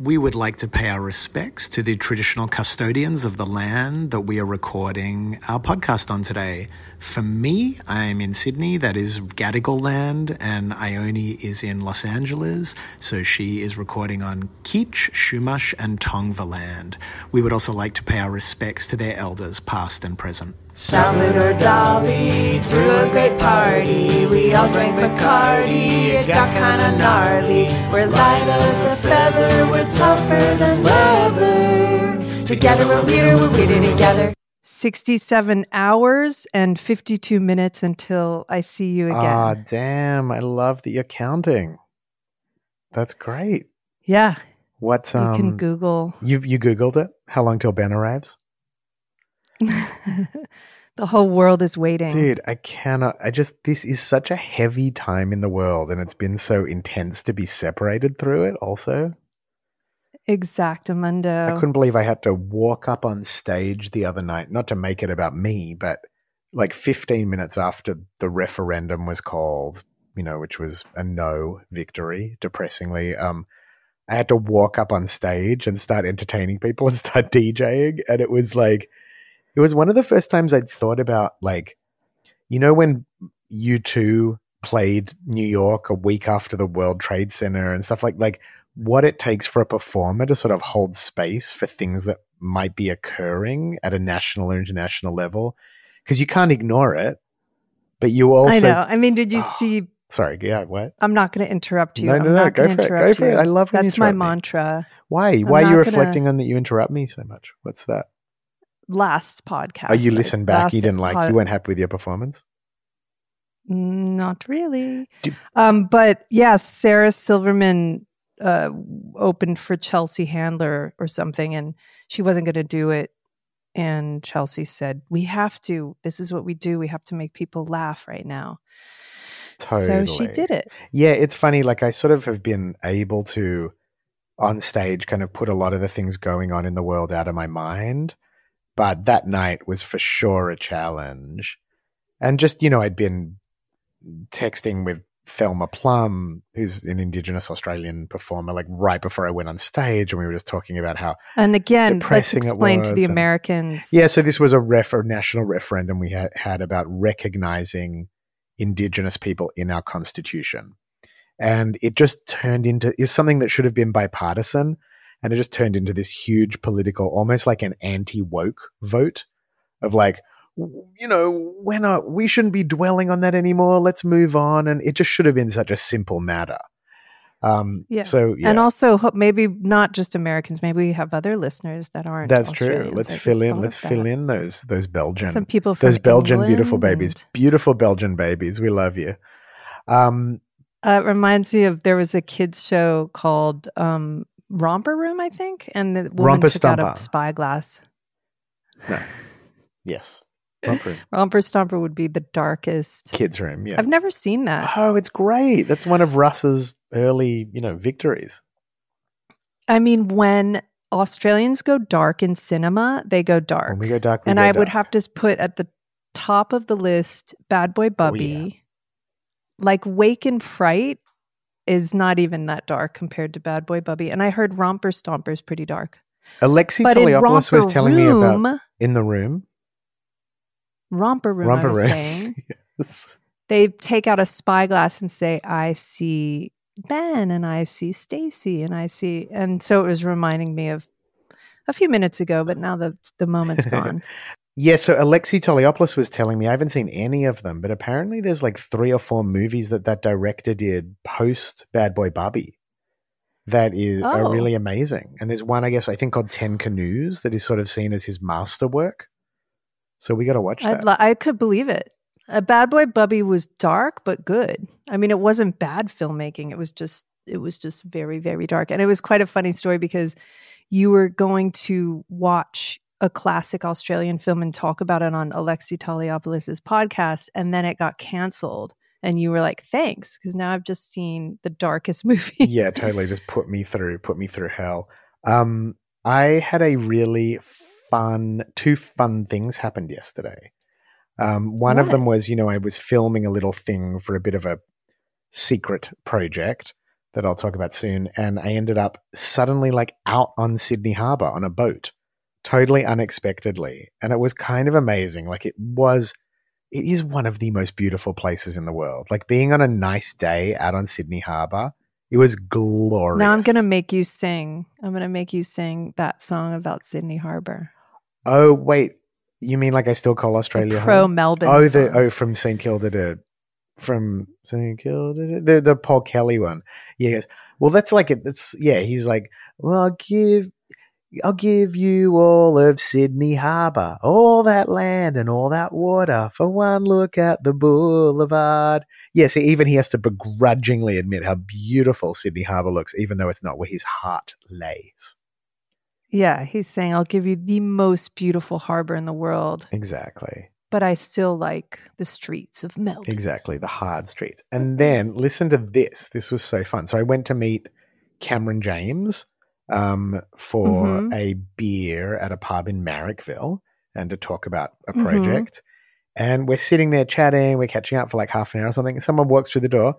We would like to pay our respects to the traditional custodians of the land that we are recording our podcast on today. For me, I'm in Sydney, that is Gadigal land, and Ione is in Los Angeles, so she is recording on Kizh, Chumash, and Tongva land. We would also like to pay our respects to their elders, past and present. Salvador Dali threw a great party. We all drank Bacardi. It got kinda gnarly. We're light as a feather. We're tougher than leather. Together we're weirder. We're weirder together. 67 hours and 52 minutes until I see you again. Ah, damn! I love that you're counting. That's great. yeah, What's you um? can Google. You you googled it? How long till Ben arrives? the whole world is waiting. Dude, I cannot. I just this is such a heavy time in the world, and it's been so intense to be separated through it. Also, Exactamundo. I couldn't believe I had to walk up on stage the other night, not to make it about me, but like 15 minutes after the referendum was called, you know, which was a no victory, depressingly. Um, I had to walk up on stage and start entertaining people and start DJing. And it was like, it was one of the first times I'd thought about, like, you know, when U2 played New York a week after the World Trade Center and stuff like, like, what it takes for a performer to sort of hold space for things that might be occurring at a national or international level because you can't ignore it but you also I know. I mean, did you Oh, see? sorry yeah what I'm not going to interrupt you. No, I'm no, no, not go going to for it, go interrupt for it. I love when you That's my me. mantra. why why are you not gonna- reflecting on that you interrupt me so much what's that Last podcast. oh you listened back you didn't like pod- you weren't happy with your performance Not really. Do- um, but yeah, Sarah Silverman uh, opened for Chelsea Handler or something, and she wasn't going to do it. And Chelsea said, "We have to. This is what we do. We have to make people laugh right now." Totally. So she did it. Yeah, it's funny. Like I sort of have been able to, on stage, kind of put a lot of the things going on in the world out of my mind. But that night was for sure a challenge. And just, you know, I'd been texting with Thelma Plum, who's an Indigenous Australian performer, like right before I went on stage. And we were just talking about how, And again, let's explain to the and- Americans. yeah, so this was a ref- a national referendum we had, had about recognizing Indigenous people in our constitution. And it just turned into it's something that should have been bipartisan, and it just turned into this huge political, almost like an anti-woke vote of like, you know, we're not, we shouldn't be dwelling on that anymore. Let's move on. And it just should have been such a simple matter. Um, Yeah. So yeah, And also, maybe not just Americans. Maybe we have other listeners that aren't. that's true. Let's I fill in. Let's fill in those those Belgian Some people those Belgian beautiful babies, beautiful Belgian babies. We love you. Um, Uh, it reminds me of there was a kids show called um, Romper Room, I think, and the woman Romper took out a spyglass. yes, Romper. Romper Stomper would be the darkest. kids room. Yeah. I've never seen that. Oh, it's great. That's one of Russ's early, you know, victories. I mean, when Australians go dark in cinema, they go dark. When we go dark, we and go I would have to put at the top of the list Bad Boy oh, Bubby. Like Wake in Fright is not even that dark compared to Bad Boy Bubby. And I heard Romper Stomper is pretty dark. Alexi but Toliopoulos was telling Room, me about in the room. Romper Room, Romper room. saying, Yes. they take out a spyglass and say, I see Ben and I see Stacy and I see. And so it was reminding me of a few minutes ago, but now the, the moment's gone. Yeah, so Alexi Toliopoulos was telling me I haven't seen any of them, but apparently there's like three or four movies that that director did post Bad Boy Bubby that is are Oh. really amazing. And there's one I guess I think called Ten Canoes that is sort of seen as his masterwork. So we got to watch that. I'd li- I could believe it. A Bad Boy Bubby was dark but good. I mean, it wasn't bad filmmaking. It was just it was just very very dark and it was quite a funny story because you were going to watch a classic Australian film and talk about it on Alexi Toliopoulos' podcast and then it got canceled and you were like thanks because now I've just seen the darkest movie. yeah, totally. Just put me through, put me through hell. Um, I had a really fun, two fun things happened yesterday. Um, one of them was, you know, I was filming a little thing for a bit of a secret project that I'll talk about soon, and I ended up suddenly like out on Sydney Harbour on a boat, totally unexpectedly, and it was kind of amazing. Like it was, it is one of the most beautiful places in the world. Like being on a nice day out on Sydney Harbour, it was glorious. now I'm going to make you sing. I'm going to make you sing that song about Sydney Harbor. Oh wait, you mean like I still call Australia Pro home? Melbourne. Oh, the oh from St Kilda to from St Kilda the the Paul Kelly one. Yeah, well, that's like it. That's yeah. He's like, well, I'll give. I'll give you all of Sydney Harbour, all that land and all that water for one look at the boulevard. Yes, even he has to begrudgingly admit how beautiful Sydney Harbour looks, even though it's not where his heart lays. Yeah, he's saying, I'll give you the most beautiful harbor in the world, Exactly. but I still like the streets of Melbourne. Exactly, the hard streets. And then listen to this. This was so fun. So I went to meet Cameron James um, for Mhm. a beer at a pub in Marrickville and to talk about a Mhm. project. And we're sitting there chatting, we're catching up for like half an hour or something. And someone walks through the door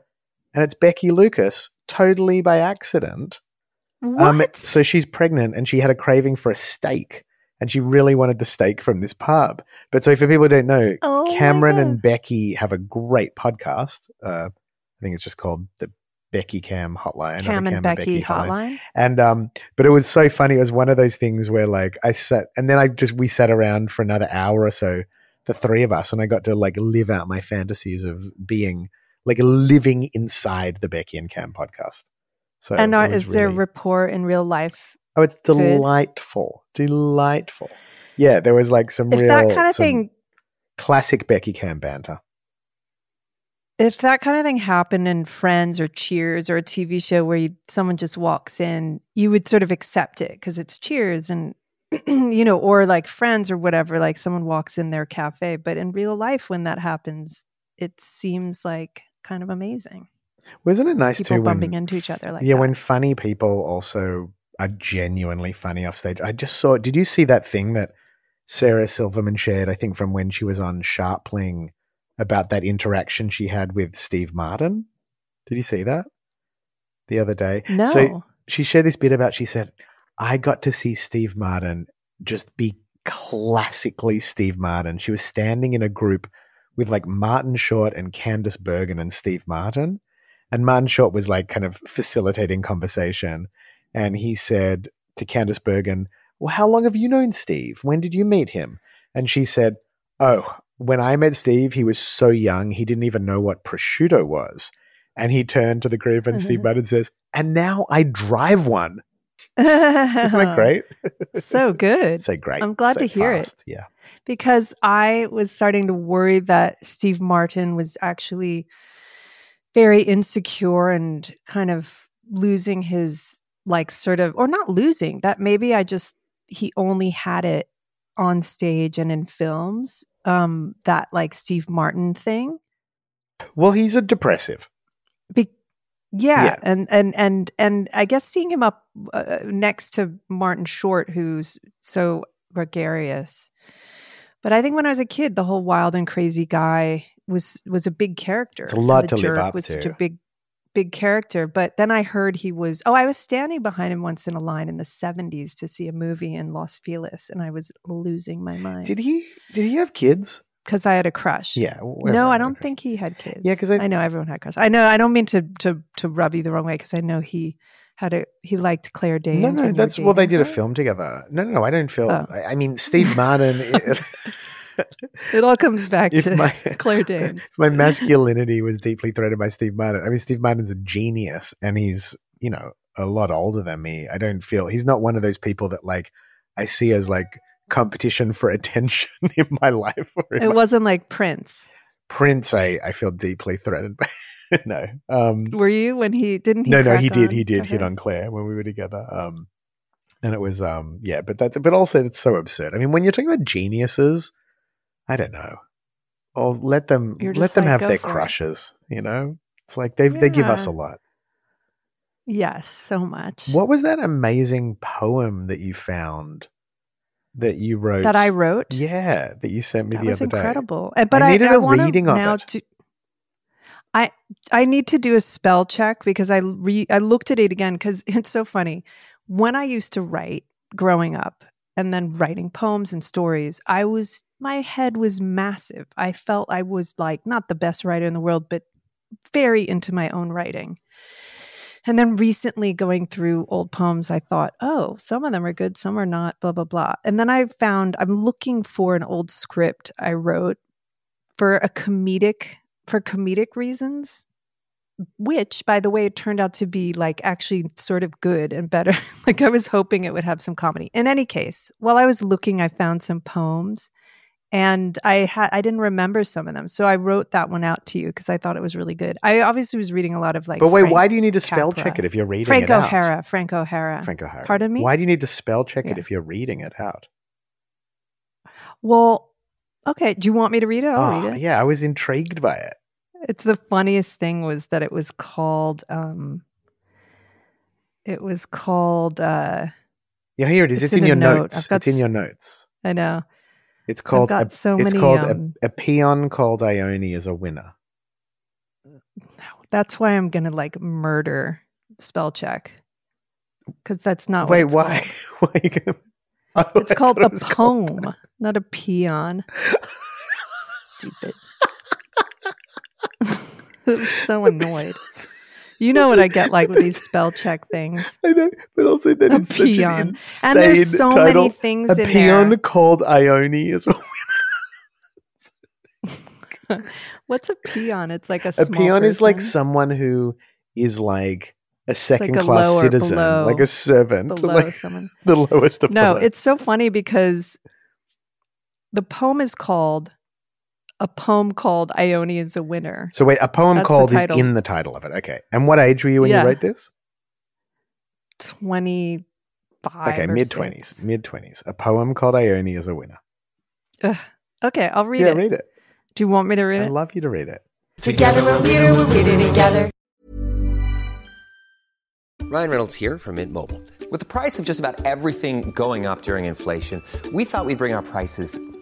and it's Becky Lucas, totally by accident. What? Um, so she's pregnant and she had a craving for a steak. And she really wanted the steak from this pub. But so for people who don't know, Oh Cameron and Becky have a great podcast. Uh, I think it's just called the Becky Cam Hotline. or the Cam and Becky hotline. And um, but it was so funny. It was one of those things where like I sat, and then I just we sat around for another hour or so, the three of us, and I got to like live out my fantasies of being like living inside the Becky and Cam podcast. So and are, is there really- rapport in real life? Oh, it's Good. delightful, delightful. Yeah, there was like some If real that kind of thing, classic Becky Cam banter. If that kind of thing happened in Friends or Cheers or a TV show where you, someone just walks in, you would sort of accept it because it's Cheers and you know, or like Friends or whatever. Like someone walks in their cafe, but in real life, when that happens, it seems like kind of amazing. Wasn't it nice People too bumping when into each other like yeah, that. when funny people also are genuinely funny off stage. I just saw. Did you see that thing that Sarah Silverman shared? I think from when she was on Scharpling about that interaction she had with Steve Martin. Did you see that the other day? No. So she shared this bit about. She said, "I got to see Steve Martin just be classically Steve Martin." She was standing in a group with like Martin Short and Candice Bergen and Steve Martin. And Martin Short was like kind of facilitating conversation. And he said to Candice Bergen, Well, how long have you known Steve? When did you meet him? And she said, Oh, when I met Steve, he was so young, he didn't even know what prosciutto was. And he turned to the group and Steve mm-hmm. Martin says, And now I drive one. Isn't that great? so good. so great. I'm glad so to hear it. Yeah. because I was starting to worry that Steve Martin was actually very insecure and kind of losing his like sort of or not losing that maybe I just he only had it on stage and in films um that like Steve Martin thing Well, he's a depressive. Be- yeah, Yeah. and and and and I guess seeing him up uh, next to Martin Short, who's so gregarious. But I think when I was a kid, the whole wild and crazy guy was was a big character. It's a lot to live up was such to. a big big character. But then I heard he was. Oh, I was standing behind him once in a line in the seventies to see a movie in Los Feliz, and I was losing my mind Did he did he have kids? because I had a crush. Yeah. No, I don't think he had kids. Yeah, 'cause I- I know everyone had crushes. I know. I don't mean to to to rub you the wrong way because I know he had a he liked Claire Danes. No, no, that's well. They did a film together. No, no, no. I don't feel. Oh. I, I mean, Steve Martin. It all comes back if to my Claire Danes. my masculinity was deeply threatened by Steve Martin. I mean, Steve Martin's a genius, and he's you know a lot older than me. I don't feel he's not one of those people that like I see as like competition for attention in my life. It my- wasn't like Prince. Prince, I, I feel deeply threatened by. no. Um, Were you when he didn't he no, no, he did. He did hit on Claire when we were together. Um, and it was, um, yeah, but that's, but also it's so absurd. I mean, when you're talking about geniuses, I don't know. Or let them, let just them have their for it." crushes, you know? It's like they, they give us a lot. Yes, so much. What was that amazing poem that you found that you wrote? that I wrote? Yeah, that you sent me that the other day. incredible. But I, needed I a reading of now it. do- I I need to do a spell check because I re I looked at it again because it's so funny. When I used to write growing up and then writing poems and stories, I was my head was massive. I felt I was like not the best writer in the world, but very into my own writing. And then recently going through old poems, I thought, oh, some of them are good, some are not, blah, blah, blah. And then I found I'm looking for an old script I wrote for a comedic, for comedic reasons, which, by the way, it turned out to be like actually sort of good and better. like I was hoping it would have some comedy. In any case, while I was looking, I found some poems and I had I didn't remember some of them, so I wrote that one out to you because I thought it was really good. I obviously was reading a lot of like. but wait, Frank why do you need to spell Capra. check it if you're reading Frank it out? Frank O'Hara? Frank O'Hara. Frank O'Hara. Pardon me. Why do you need to spell check it if you're reading it out? Well, okay. Do you want me to read it? I'll Oh, read ah, it. yeah, I was intrigued by it. It's the funniest thing was that it was called. um It was called. uh Yeah, here it is. It's It's, in, in your note. notes. Got It's in your notes. I know. It's called. got a, so it's many, called um, a, a peon called Ione is a winner. That's why I'm gonna like murder spell check because that's not. Wait, what why? why are you gonna? Oh, It's I called a it was called- poem, not a peon. Stupid. I'm so annoyed. You know what I get like with these spell check things. I know, but also that A such an peon. insane And there's so title. many things a in peon there. called Ione is a What's a peon? It's like a A peon is like someone who is like a second a class lower citizen, below- like a servant, like someone. the lowest of No, it's so funny because the poem is called a poem called Ione is a winner. So wait, a poem That's called is in the title of it. Okay, and what age were you when Yeah. you wrote this? Twenty five. Okay, mid twenties, mid twenties. A poem called Ione is a winner. Okay, I'll read yeah, it. read it. Do you want me to read it? I'd love you to read it. Together we're weirder, we're weirder together. Ryan Reynolds here from Mint Mobile. With the price of just about everything going up during inflation, we thought we'd bring our prices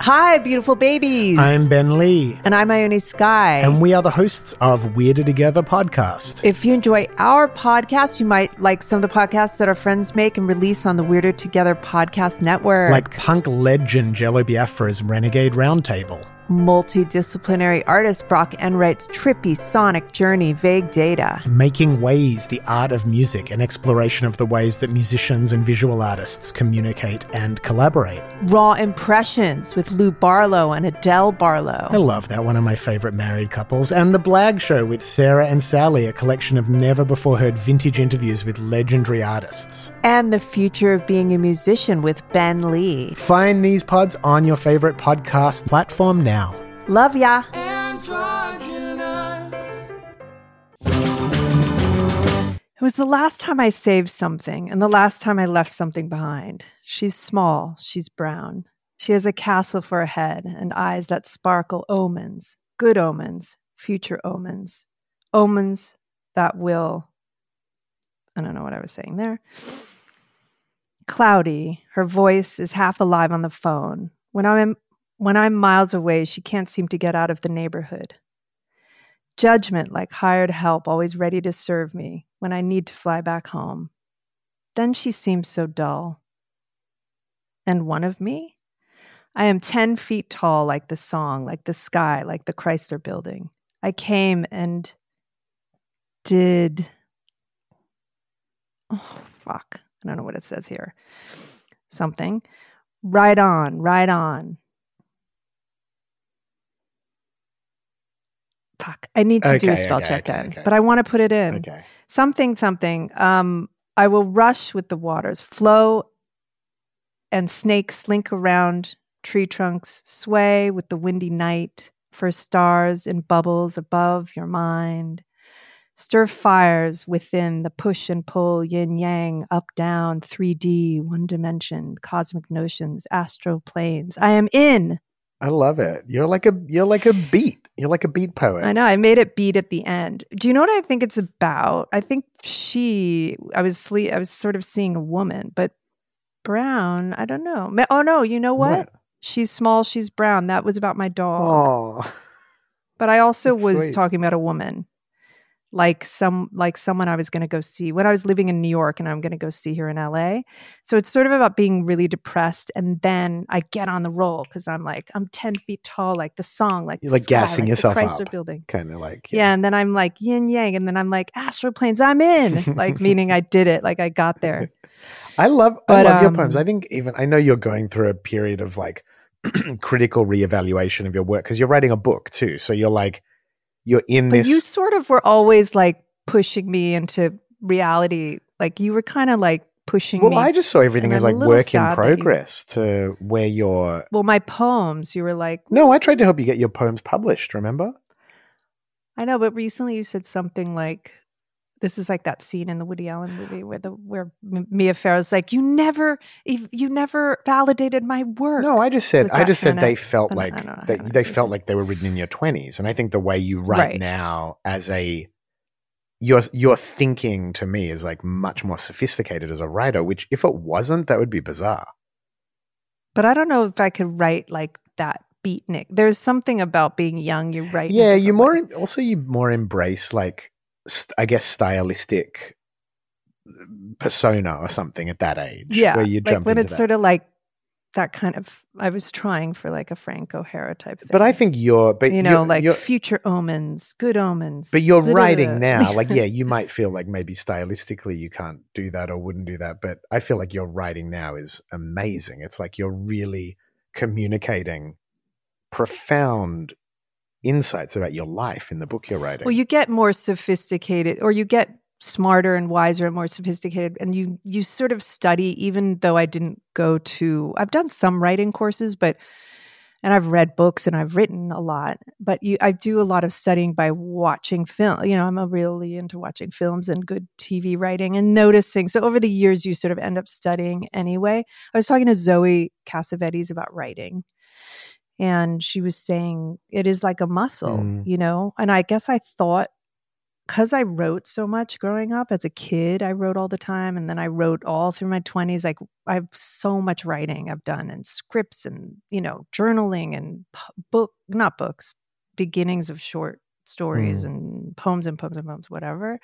Hi, beautiful babies. I'm Ben Lee, and I'm Ione Skye. and we are the hosts of Weirder Together podcast. if you enjoy our podcast, you might like some of the podcasts that our friends make and release on the Weirder Together podcast network. like punk legend Jello Biafra's Renegade Roundtable. Multidisciplinary artist Brock Enright's trippy sonic journey, vague data. Making Ways, the art of music, an exploration of the ways that musicians and visual artists communicate and collaborate. Raw impressions with Lou Barlow and Adele Barlow. I love that, one of my favorite married couples. And The Blag Show with Sarah and Sally, a collection of never before heard vintage interviews with legendary artists. And the future of being a musician with Ben Lee. Find these pods on your favorite podcast platform now. Love ya. It was the last time I saved something and the last time I left something behind. She's small, she's brown. She has a castle for a head and eyes that sparkle omens, good omens, future omens, omens that will. I don't know what I was saying there. Cloudy, her voice is half alive on the phone. When I'm when I'm miles away, she can't seem to get out of the neighborhood. Judgment like hired help, always ready to serve me when I need to fly back home. Then she seems so dull. And one of me? I am 10 feet tall, like the song, like the sky, like the Chrysler building. I came and did. Oh, fuck. I don't know what it says here. Something. Right on, right on. Fuck. I need to do a spell okay, check okay, then, okay. but I want to put it in. Okay. Something, something. Um, I will rush with the waters, flow and snakes slink around tree trunks, sway with the windy night for stars and bubbles above your mind. Stir fires within the push and pull, yin yang, up down, 3D, one dimension, cosmic notions, astral planes. I am in. I love it. You're like a you're like a beat. You're like a beat poet. I know. I made it beat at the end. Do you know what I think it's about? I think she. I was sleep. I was sort of seeing a woman, but brown. I don't know. Oh no! You know what? She's small. She's brown. That was about my dog. Oh, But I also That's was sweet. talking about a woman, like some like someone I was going to go see when I was living in New York, and I'm going to go see her in L.A. So it's sort of about being really depressed, and then I get on the roll because I'm like I'm ten feet tall, like the song, like You're like sky, gassing like yourself the Chrysler up. Building. kind of like Yeah. and then I'm like yin yang, and then I'm like astral planes. I'm in, like meaning I did it, like I got there. I love I But, love your um, poems. I think even I know you're going through a period of like critical reevaluation of your work because you're writing a book too. So you're like you're in But this. you sort of were always like pushing me into reality. Like you were kind of like pushing me. well, me. I just saw everything as like work in that you- progress to where you're. well, my poems, you were like, No, I tried to help you get your poems published. Remember? I know, but recently you said something like, "This is like that scene in the Woody Allen movie where the where Mia Farrow's like, you never, you never validated my work." No, I just said I just said they felt like know, they, they felt like they were written in your twenties, and I think the way you write Right. now as a your your thinking to me is like much more sophisticated as a writer. Which if it wasn't, that would be bizarre. But I don't know if I could write like that beatnik. There's something about being young. You write. Yeah, you more also you more embrace like I guess stylistic persona or something at that age. Yeah, where you like jump when into it's that. sort of like that kind of. I was trying for like a Frank O'Hara type thing. But I think you're, but you know, like future omens, good omens. but you're da-da-da-da. writing now. Like, yeah, you might feel like maybe stylistically you can't do that or wouldn't do that, but I feel like your writing now is amazing. It's like you're really communicating profound insights about your life in the book you're writing. Well, you get more sophisticated, or you get smarter and wiser and more sophisticated, and you you sort of study. Even though I didn't go to, I've done some writing courses, but and I've read books and I've written a lot. But you, I do a lot of studying by watching film. You know, I'm really into watching films and good TV writing and noticing. So over the years, you sort of end up studying anyway. I was talking to Zoe Cassavetes about writing. And she was saying it is like a muscle, Mm. you know? And I guess I thought because I wrote so much growing up as a kid, I wrote all the time. And then I wrote all through my 20s. Like, I have so much writing I've done and scripts and, you know, journaling and book, not books, beginnings of short stories Mm. and poems and poems and poems, whatever.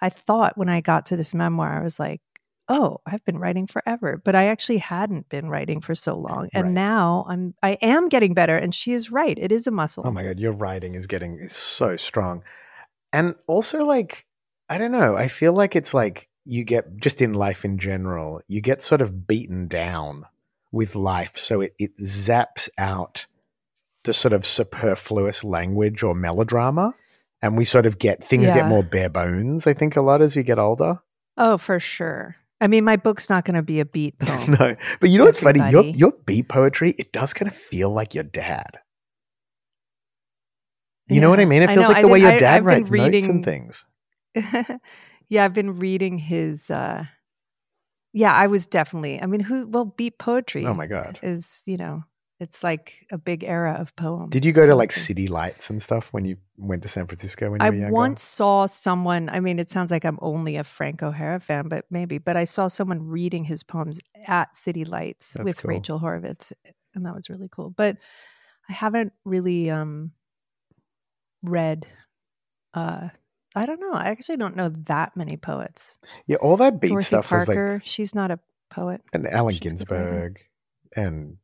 I thought when I got to this memoir, I was like, oh, I've been writing forever, but I actually hadn't been writing for so long. And Right. now I'm, I am getting better. And she is right. It is a oh muscle. Oh my god, your writing is getting is so strong. And also like I don't know, I feel like it's like you get just in life in general, you get sort of beaten down with life so it, it zaps out the sort of superfluous language or melodrama and we sort of get things Yeah. get more bare bones, I think a lot as we get older. Oh, for sure. I mean, my book's not going to be a beat poem. no. But you know what's funny? Your your beat poetry, it does kind of feel like your dad. You know what I mean? It feels know. like the way your dad been writes notes and things. yeah, I've been reading his. uh Yeah, I was definitely. I mean, who? Well, beat poetry. Oh my god. is you know, it's like a big era of poems. Did you go to like city lights and stuff when you went to San Francisco when you I were younger? I once saw someone. I mean, it sounds like I'm only a Frank O'Hara fan, but maybe. But I saw someone reading his poems at City Lights That's with cool. Rachel Horovitz, and that was really cool. But I haven't really um read. uh I don't know. I actually don't know that many poets. yeah, all that beat Dorothy stuff Parker. was like she's not a poet. and Allen she's a good writer. Ginsberg and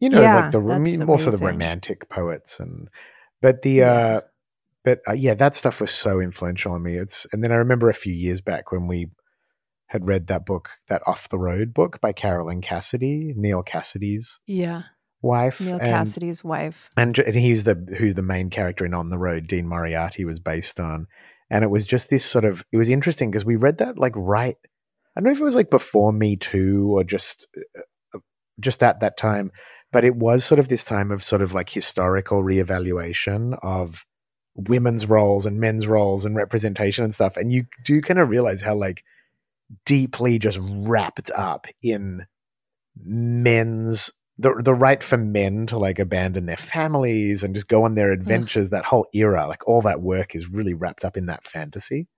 you know Yeah, like the I that's mean, more of amazing. romantic poets and but the Yeah. uh but uh, yeah, that stuff was so influential on me. It's and then I remember a few years back when we had read that book, that Off the Road book by Carolyn Cassady, Neal Cassady's Yeah. wife. Neal and, Cassady's wife. and, and he's the who the main character in On the Road, Dean Moriarty, was based on. And it was just this sort of it was interesting because we read that like right. I don't know if it was like before Me Too or just uh, just at that time, but it was sort of this time of sort of like historical reevaluation of women's roles and men's roles and representation and stuff. And you do kind of realize how like deeply just wrapped up in men's the the right for men to like abandon their families and just go on their adventures. That whole era, like all that work, is really wrapped up in that fantasy.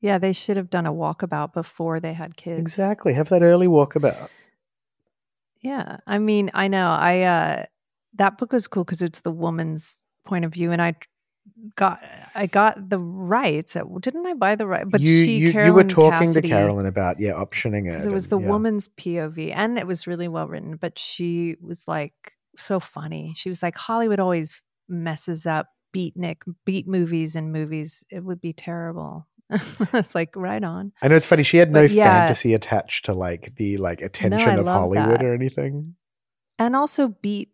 Yeah, they should have done a walkabout before they had kids. Exactly. Have that early walkabout. Yeah. I mean, I know. I uh that book was cool because it's the woman's point of view and I got I got the rights. Didn't I buy the right? But you, she you, you were talking Cassady, to Carolyn about yeah optioning it because it was the yeah. woman's POV and it was really well written, but she was like so funny. She was like Hollywood always messes up beatnik beat movies and movies. It would be terrible. it's like right on. I know it's funny. She had no yeah. fantasy attached to like the like attention I of Hollywood that. or anything. And also beat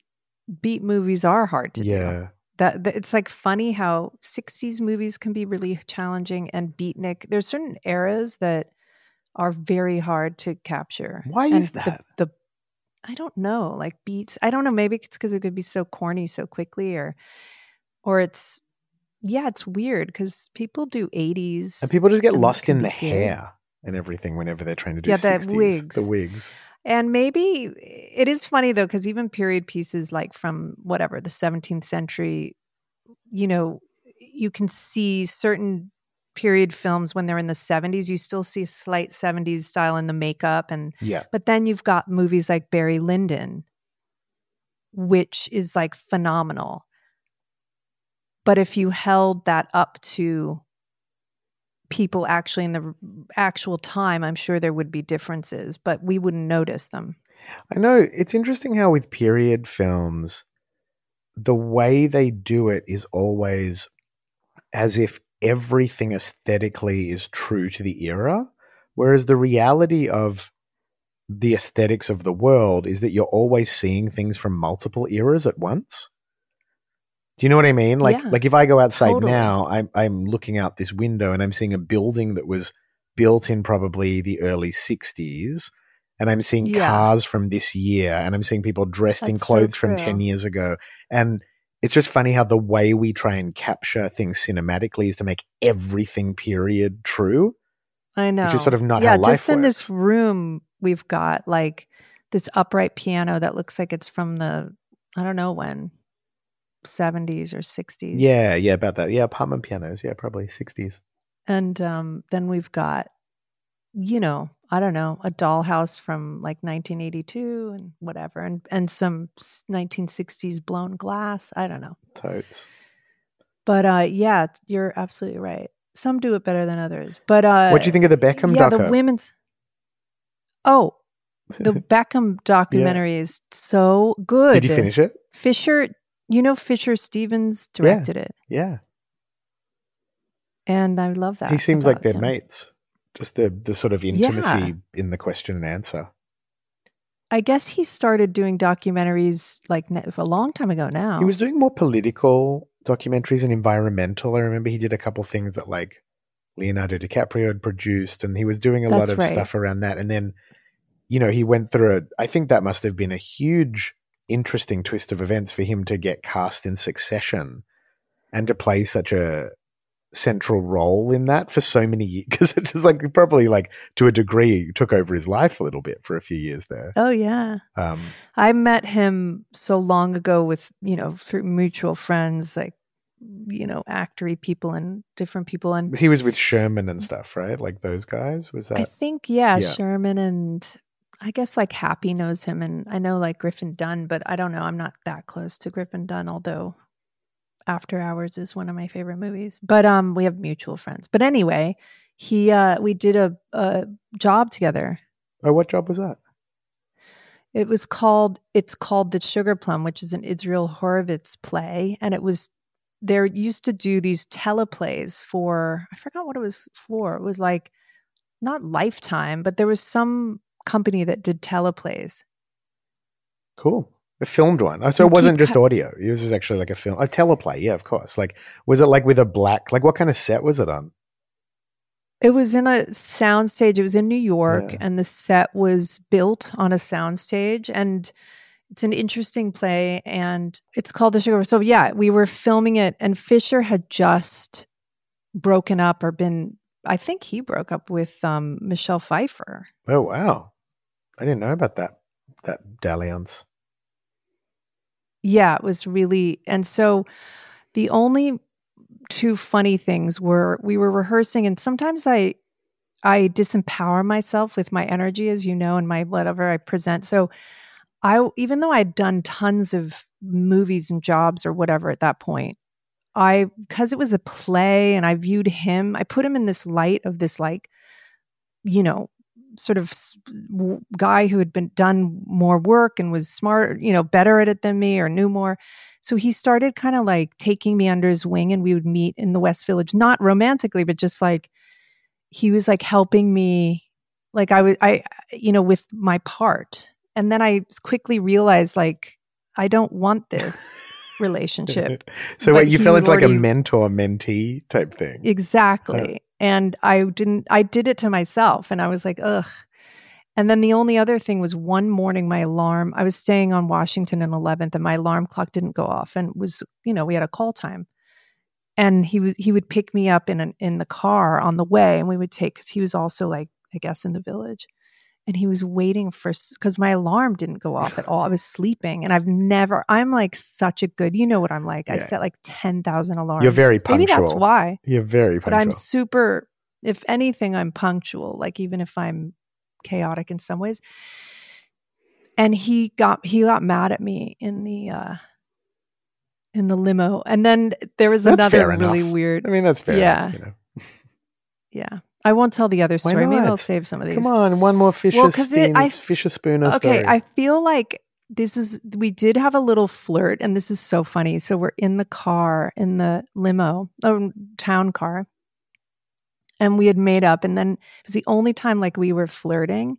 beat movies are hard to do. Yeah, that, that it's like funny how 60s movies can be really challenging and beatnik there's certain eras that are very hard to capture Why And is the- that? the, i don't know like beats i don't know maybe it's because it could be so corny so quickly or or it's yeah it's weird because people do 80s and people just get lost in the hair and everything whenever they're trying to do Yeah, the wigs. The wigs. And maybe it is funny though, because even period pieces like from whatever the 17th century, you know, you can see certain period films when they're in the 70s, you still see a slight 70s style in the makeup. And, Yeah, but then you've got movies like Barry Lyndon, which is like phenomenal. But if you held that up to people actually in the actual time, I'm sure there would be differences, but we wouldn't notice them. I know. It's interesting how with period films, the way they do it is always as if everything aesthetically is true to the era, whereas the reality of the aesthetics of the world is that you're always seeing things from multiple eras at once. Do you know what I mean? Like, Yeah, like if I go outside totally. now, I'm I'm looking out this window and I'm seeing a building that was built in probably the early '60s, and I'm seeing Yeah. cars from this year, and I'm seeing people dressed in That's so clothes from ten years ago, and it's just funny how the way we try and capture things cinematically is to make everything period true. I know. Which is sort of not yeah, how life just in this room, we've got like this upright piano that looks like it's from the, I don't know when, 70s or 60s. Yeah, yeah, about that. Yeah, apartment pianos. Yeah, probably sixties. And um, then we've got, you know, I don't know, a dollhouse from like 1982 and whatever, and, and some 1960s blown glass. I don't know. Totes. But uh, yeah, you're absolutely right. Some do it better than others. But uh, what do you think of the Beckham yeah, doco? the women's. Oh, the Beckham documentary is so good. Did you finish it? Fisher, you know, Fisher Stevens directed it, Yeah, and I love that. he seems like they're him. mates. Just the the sort of intimacy in the question and answer. I guess he started doing documentaries like ne- a long time ago now. He was doing more political documentaries and environmental. I remember he did a couple things that like Leonardo DiCaprio had produced, and he was doing a lot of right. stuff around that. And then, you know, he went through a. I think that must have been a huge, interesting twist of events for him to get cast in Succession, and to play such a central role in that for so many years because it just like probably like to a degree took over his life a little bit for a few years there. Oh yeah, um I met him so long ago with you know through mutual friends, like you know actory people and different people, and he was with sherman and stuff right? Like those guys? Was that I think yeah, yeah. Sherman and I guess like Happy knows him, and I know like Griffin Dunne, but I don't know. I'm not that close to Griffin Dunne, although After Hours is one of my favorite movies. But um, we have mutual friends. But anyway, he uh, we did a, a job together. oh what job was that It was called it's called The Sugar Plum, which is an Israel Horovitz play, and it was there used to do these teleplays for I forgot what it was for. It was like not Lifetime, but there was some company that did teleplays. Cool. A filmed one. Oh, so You it wasn't just ca- audio. It was actually like a film. A teleplay. Yeah, of course. Like, was it like with a black, like what kind of set was it on? It was in a soundstage. It was in New York, Yeah. and the set was built on a soundstage. And it's an interesting play, and it's called The Sugar. So yeah, we were filming it, and Fisher had just broken up or been. I think he broke up with um, Michelle Pfeiffer. Oh, wow. I didn't know about that, that dalliance. Yeah, it was really. And so the only two funny things were we were rehearsing, and sometimes I I disempower myself with my energy, as you know, and my whatever I present. So I, even though I'd done tons of movies and jobs or whatever at that point, I, because it was a play and I viewed him, I put him in this light of this, like, you know, sort of guy who had been done more work and was smart, you know, better at it than me or knew more. So he started kind of like taking me under his wing and we would meet in the West Village, not romantically, but just like he was like helping me like I was I you know with my part. And then I quickly realized like I don't want this relationship. so wait, you fell had into like a mentor mentee type thing. Exactly. Uh, And I didn't I did it to myself and I was like, ugh. And then the only other thing was one morning my alarm, I was staying on Washington and 11th and my alarm clock didn't go off and was, you know, we had a call time. And he was he would pick me up in an, in the car on the way and we would take cuz he was also like I guess in the village. And he was waiting for cuz my alarm didn't go off at all. I was sleeping and I've never I'm like such a good, you know what I'm like. I set like 10,000 alarms. You're very punctual. Maybe that's why You're very but. I'm super. If anything, I'm punctual. Like even if I'm chaotic in some ways. And he got he got mad at me in the uh in the limo, and then there was That's another really enough. weird. I mean, that's fair. Yeah. enough, you know. Yeah, I won't tell the other story. Maybe I'll save some of these. Come on, one more Fisher Well, 'cause it- I- Fisher Spooner okay, story. I feel like this is we did have a little flirt, and this is so funny. So we're in the car in the limo, oh, town car, and we had made up, and then it was the only time like we were flirting.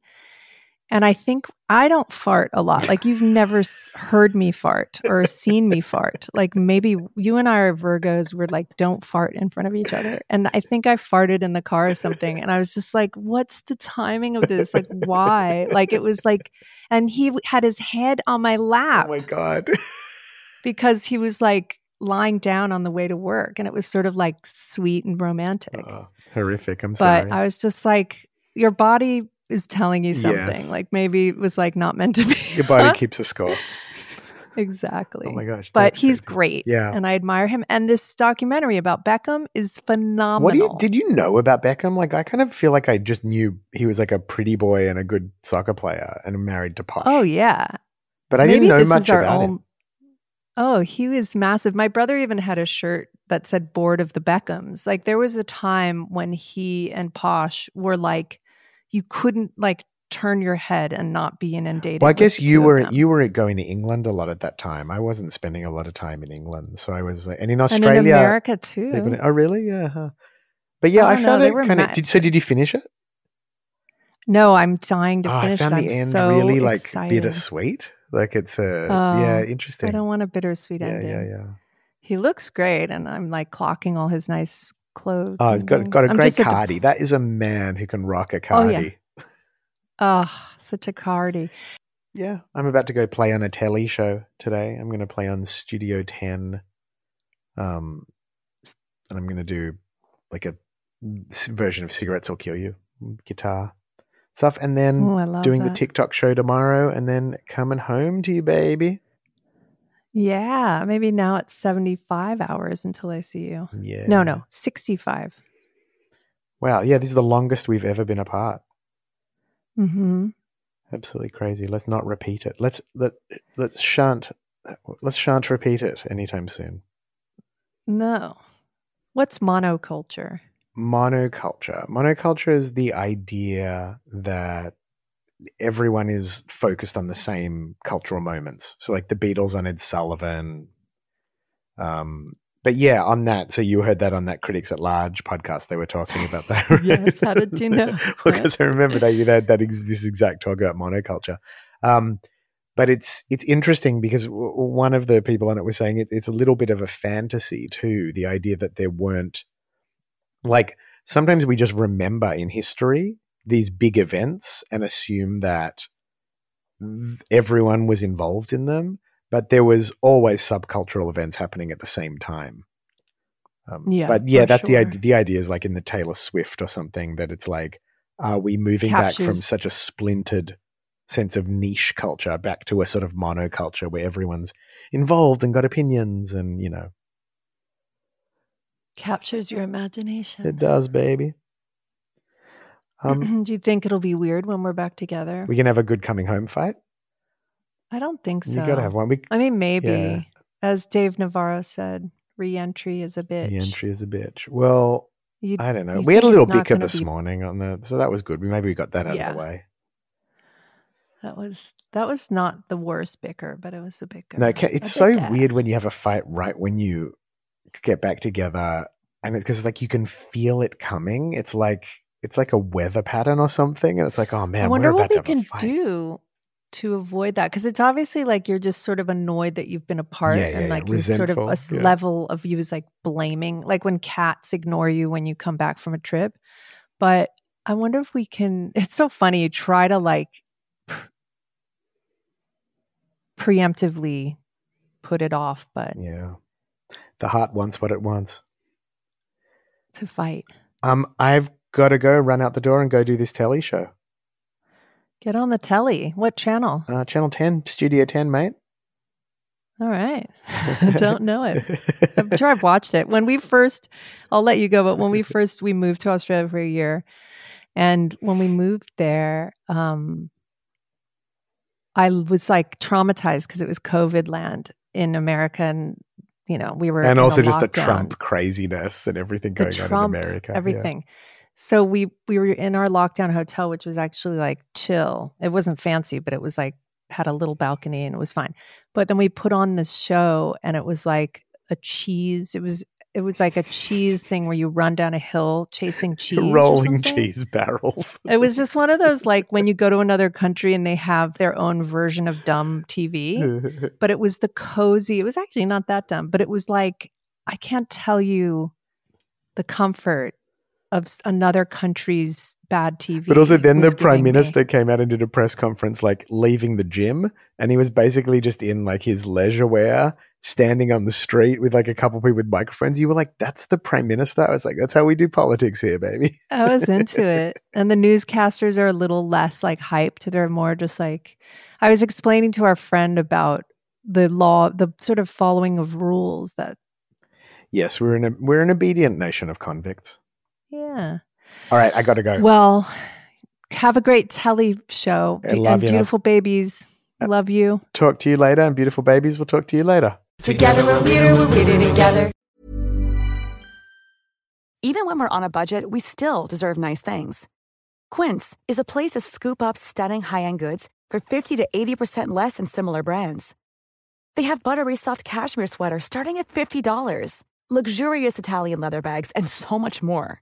And I think I don't fart a lot. Like you've never heard me fart or seen me fart. Like maybe you and I are Virgos. We're like, don't fart in front of each other. And I think I farted in the car or something. And I was just like, what's the timing of this? Like, why? Like it was like, and he had his head on my lap oh my god. because he was like lying down on the way to work. And it was sort of like sweet and romantic. Oh, horrific. I'm but sorry. But I was just like, your body is telling you something. Yes. Like maybe it was like not meant to be. Your body keeps a score. exactly. Oh my gosh. But he's crazy. great. Yeah. And I admire him. And this documentary about Beckham is phenomenal. What do you, did you know about Beckham? Like, I kind of feel like I just knew he was like a pretty boy and a good soccer player and married to Posh. Oh yeah. but I Maybe didn't know much about own- him. Oh, he was massive. My brother even had a shirt that said bored of the Beckhams. Like there was a time when he and Posh were like you couldn't like turn your head and not be inundated. Well, I guess you were you were going to England a lot at that time. I wasn't spending a lot of time in England, so I was like, and in Australia, and in America too. been- oh, really? Yeah. huh. But yeah, oh, I I, don't know, found it kind of. Did, so did you finish it? No, I'm dying to Oh, I finish. found it. the I'm end so really like excited. bittersweet. Like it's a Oh, yeah, interesting. I don't want a bittersweet yeah, ending. yeah, yeah. He looks great, and I'm like clocking all his nice clothes. Oh, he's got things. got a I'm great just a dep- cardi. That is a man who can rock a Oh, cardi. yeah. Oh, such a cardi. Yeah, I'm about to go play on a telly show today. I'm going to play on Studio 10. Um, and I'm going to do like a version of Cigarettes Will Kill You guitar stuff. And then Oh, love doing the. TikTok show tomorrow and then coming home to you, baby. Yeah, maybe now it's 75 hours until I see you. Yeah. No, no, 65. Wow. Yeah, this is the longest we've ever been apart. Mm-hmm. Absolutely crazy. Let's not repeat it. Let's let let's shan't let's shan't repeat it anytime soon. No. What's monoculture? monoculture. Monoculture is the idea that everyone is focused on the same cultural moments. So, like the Beatles on Ed Sullivan, um, but yeah, on that, so you heard that on that Critics at Large podcast, they were talking about that. Yes, did you know? because I remember they, they had that ex- this exact talk about monoculture. Um, but it's it's interesting because w- one of the people on it was saying it, it's a little bit of a fantasy too. The idea that there weren't like sometimes we just remember in history these big events and assume that everyone was involved in them, but there was always subcultural events happening at the same time. Um, Yeah, but yeah, that's the idea. The idea is like in the Taylor Swift or something that it's like, are we moving back from such a splintered sense of niche culture back to a sort of monoculture where everyone's involved and got opinions and you know Captures your imagination. it does, baby. Um, Do you think it'll be weird when we're back together? we can have a good coming home fight. I don't think so. You got to have one. We I mean, maybe. Yeah. As Dave Navarro said, re-entry is a bitch. the entry is a bitch. Well, You- I don't know. We had a little bicker this be- morning on the, so that was good. We maybe we got that out Yeah. of the way. That was that was not the worst bicker, but it was a bicker. No, it's so bicker. weird when you have a fight right when you get back together, and because it's like you can feel it coming. It's like it's like a weather pattern or something, and it's like, oh man, I wonder what we to have a can do to avoid that because it's obviously like you're just sort of annoyed that you've been apart Yeah, yeah, and yeah. like you sort of a yeah. level of you is like blaming like when cats ignore you when you come back from a trip but i wonder if we can it's so funny you try to like pre- preemptively put it off but Yeah, the heart wants what it wants. to fight Um, I've got to go run out the door and go do this telly show. get on the telly what channel Uh, Channel Ten, Studio Ten, mate. all right don't know it I'm sure I've watched it. When we first, I'll let you go, but when we first we moved to Australia for a year, and when we moved there, um, I was like traumatized because it was COVID land in America, and you know we were and also just the. Trump craziness and everything going Trump, on in America. yeah. So we we were in our lockdown hotel, which was actually like chill. It wasn't fancy, but it was like had a little balcony and it was fine. But then we put on this show, and it was like a cheese. It was it was like a cheese thing where you run down a hill chasing cheese, rolling cheese barrels. It was just one of those like when you go to another country and they have their own version of dumb TV but it was the cozy. It was actually not that dumb, but it was like I can't tell you the comfort of another country's bad TV. But also, then the prime giving me. minister came out and did a press conference, like leaving the gym, and he was basically just in like his leisure wear, standing on the street with like a couple people with microphones. You were like, "That's the prime minister." I was like, "That's how we do politics here, baby." I was into it, and the newscasters are a little less like hyped. They're more just like I was explaining to our friend about the law, the sort of following of rules that yes, we're in a we're an obedient nation of convicts. Yeah. All right, I got to go. Well, have a great telly show I love and you. beautiful babies. I Love you. talk to you later, and beautiful babies. We'll talk to you later. Together we're weirder, we're weirder together. Even when we're on a budget, we still deserve nice things. Quince is a place to scoop up stunning high-end goods for 50 to 80% less than similar brands. They have buttery soft cashmere sweaters starting at $50, luxurious Italian leather bags, and so much more.